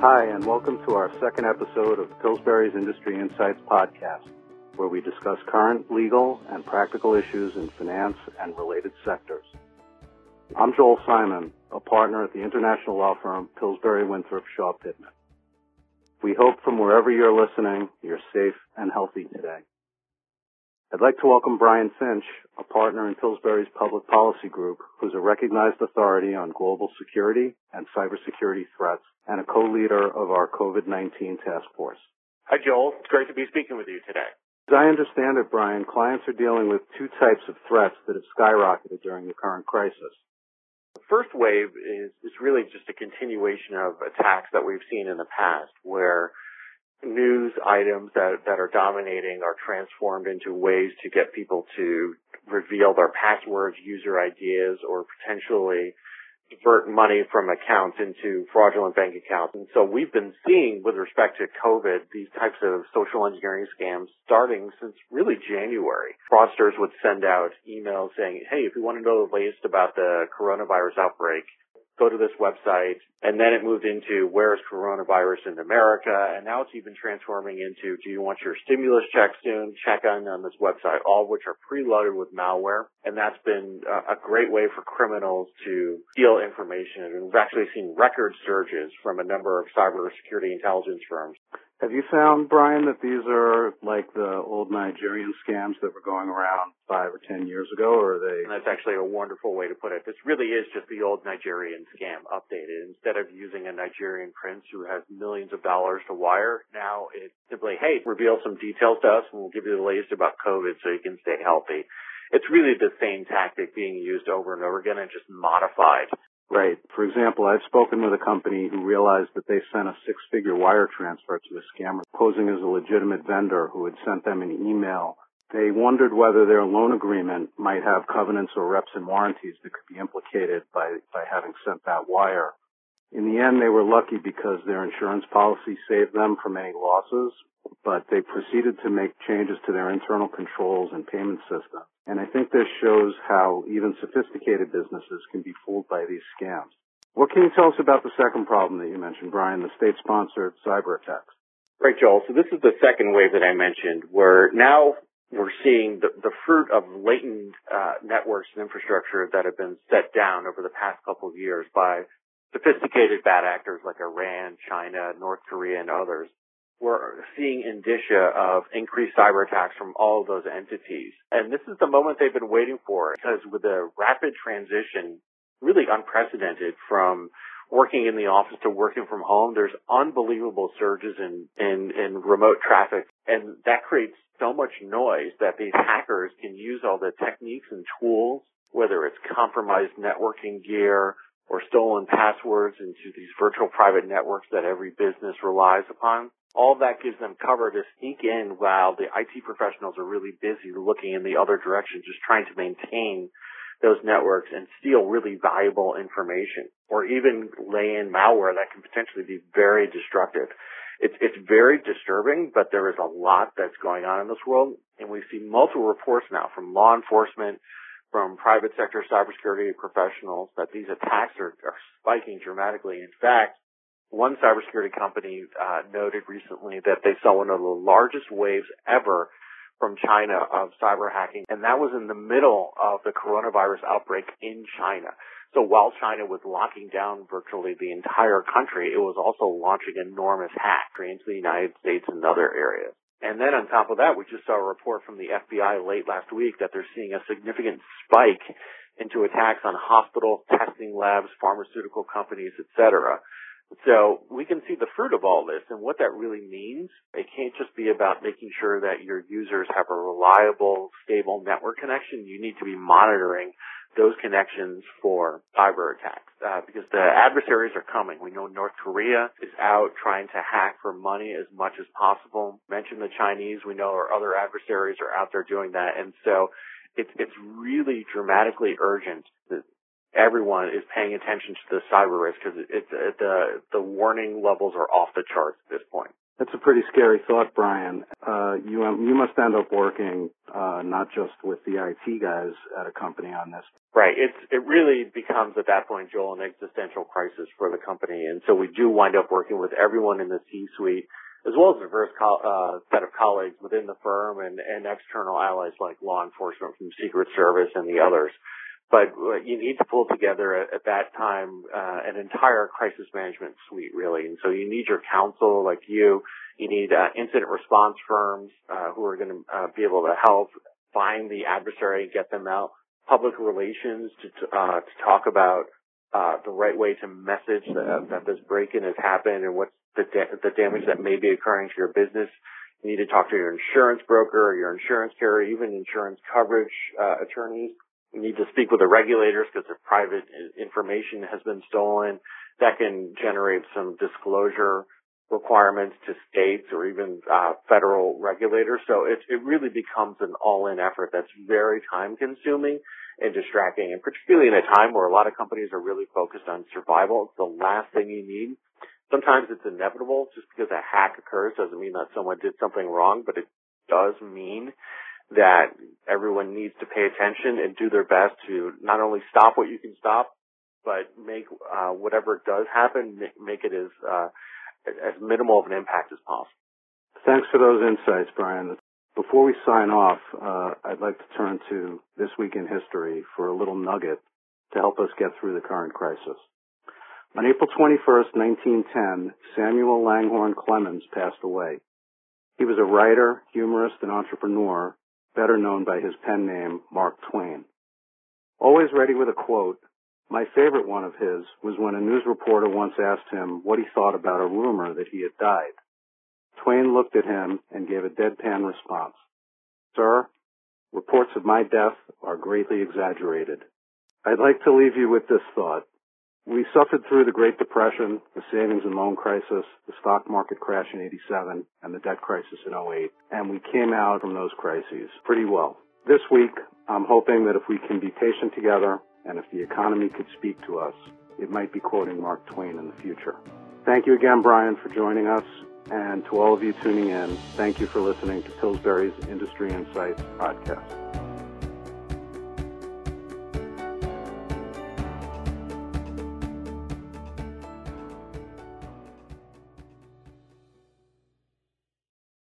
Hi, and welcome to our second episode of Pillsbury's Industry Insights podcast, where we discuss current legal and practical issues in finance and related sectors. I'm Joel Simon, a partner at the international law firm Pillsbury Winthrop Shaw Pittman. We hope from wherever you're listening, you're safe and healthy today. I'd like to welcome Brian Finch, a partner in Pillsbury's Public Policy Group, who's a recognized authority on global security and cybersecurity threats and a co-leader of our COVID-19 task force. Hi, Joel. It's great to be speaking with you today. As I understand it, Brian, clients are dealing with two types of threats that have skyrocketed during the current crisis. The first wave is, is really just a continuation of attacks that we've seen in the past where news items that, that are dominating are transformed into ways to get people to reveal their passwords, user ideas, or potentially divert money from accounts into fraudulent bank accounts. And so we've been seeing with respect to COVID, these types of social engineering scams starting since really January. Fraudsters would send out emails saying, hey, if you want to know the latest about the coronavirus outbreak, go to this website. And then it moved into where is coronavirus in America? And now it's even transforming into do you want your stimulus check soon? Check on on this website, all of which are preloaded with malware. And that's been a, a great way for criminals to steal information. And we've actually seen record surges from a number of cybersecurity intelligence firms. Have you found, Brian, that these are like the old Nigerian scams that were going around five or ten years ago, or are they? That's actually a wonderful way to put it. This really is just the old Nigerian scam updated. Instead of using a Nigerian prince who has millions of dollars to wire, now it's simply, hey, reveal some details to us and we'll give you the latest about COVID so you can stay healthy. It's really the same tactic being used over and over again and just modified. Right. For example, I've spoken with a company who realized that they sent a six-figure wire transfer to a scammer posing as a legitimate vendor who had sent them an email. They wondered whether their loan agreement might have covenants or reps and warranties that could be implicated by, by having sent that wire. In the end, they were lucky because their insurance policy saved them from any losses, but they proceeded to make changes to their internal controls and payment system. And I think this shows how even sophisticated businesses can be fooled by these scams. What can you tell us about the second problem that you mentioned, Brian, the state-sponsored cyber attacks? Right, Joel. So this is the second wave that I mentioned where now we're seeing the, the fruit of latent uh, networks and infrastructure that have been set down over the past couple of years by sophisticated bad actors like Iran, China, North Korea, and others we're seeing indicia of increased cyber attacks from all of those entities. And this is the moment they've been waiting for because with the rapid transition, really unprecedented from working in the office to working from home, there's unbelievable surges in, in, in remote traffic. And that creates so much noise that these hackers can use all the techniques and tools, whether it's compromised networking gear or stolen passwords into these virtual private networks that every business relies upon all that gives them cover to sneak in while the IT professionals are really busy looking in the other direction, just trying to maintain those networks and steal really valuable information or even lay in malware that can potentially be very destructive. It's, it's very disturbing, but there is a lot that's going on in this world. And we see multiple reports now from law enforcement, from private sector cybersecurity professionals that these attacks are, are spiking dramatically. In fact, one cybersecurity company uh, noted recently that they saw one of the largest waves ever from China of cyber hacking, and that was in the middle of the coronavirus outbreak in China. So while China was locking down virtually the entire country, it was also launching enormous hacks into the United States and other areas. And then on top of that, we just saw a report from the FBI late last week that they're seeing a significant spike into attacks on hospital testing labs, pharmaceutical companies, etc. So we can see the fruit of all this and what that really means. It can't just be about making sure that your users have a reliable, stable network connection. You need to be monitoring those connections for cyber attacks uh, because the adversaries are coming. We know North Korea is out trying to hack for money as much as possible. Mention the Chinese. We know our other adversaries are out there doing that, and so it's it's really dramatically urgent that everyone is paying attention to the cyber risk because it's it, the the warning levels are off the charts at this point. That's a pretty scary thought, Brian. Uh, you um, you must end up working uh, not just with the IT guys at a company on this. Right. It's it really becomes at that point, Joel, an existential crisis for the company, and so we do wind up working with everyone in the C-suite, as well as a diverse co- uh, set of colleagues within the firm and, and external allies like law enforcement from Secret Service and the others but uh, you need to pull together at, at that time uh, an entire crisis management suite, really. And so you need your counsel, like you. You need uh, incident response firms uh, who are going to uh, be able to help find the adversary, get them out. Public relations to uh, to talk about the right way to message that, that this break-in has happened and what's the da- the damage that may be occurring to your business. You need to talk to your insurance broker, your insurance carrier, even insurance coverage attorneys need to speak with the regulators because if private information has been stolen, that can generate some disclosure requirements to states or even uh, federal regulators. So it, it really becomes an all-in effort that's very time-consuming and distracting, and particularly in a time where a lot of companies are really focused on survival. It's the last thing you need. Sometimes it's inevitable. Just because a hack occurs doesn't mean that someone did something wrong, but it does mean that everyone needs to pay attention and do their best to not only stop what you can stop, but make uh, whatever does happen, make it as uh, as minimal of an impact as possible. Thanks for those insights, Brian. Before we sign off, uh, I'd like to turn to this week in history for a little nugget to help us get through the current crisis. On April 21st, 1910, Samuel Langhorne Clemens passed away. He was a writer, humorist, and entrepreneur better known by his pen name, Mark Twain. Always ready with a quote, my favorite one of his was when a news reporter once asked him what he thought about a rumor that he had died. Twain looked at him and gave a deadpan response. Sir, reports of my death are greatly exaggerated. I'd like to leave you with this thought. We suffered through the Great Depression, the savings and loan crisis, the stock market crash in 87, and the debt crisis in 08, and we came out from those crises pretty well. This week, I'm hoping that if we can be patient together and if the economy could speak to us, it might be quoting Mark Twain in the future. Thank you again, Brian, for joining us. And to all of you tuning in, thank you for listening to Pillsbury's Industry Insights podcast.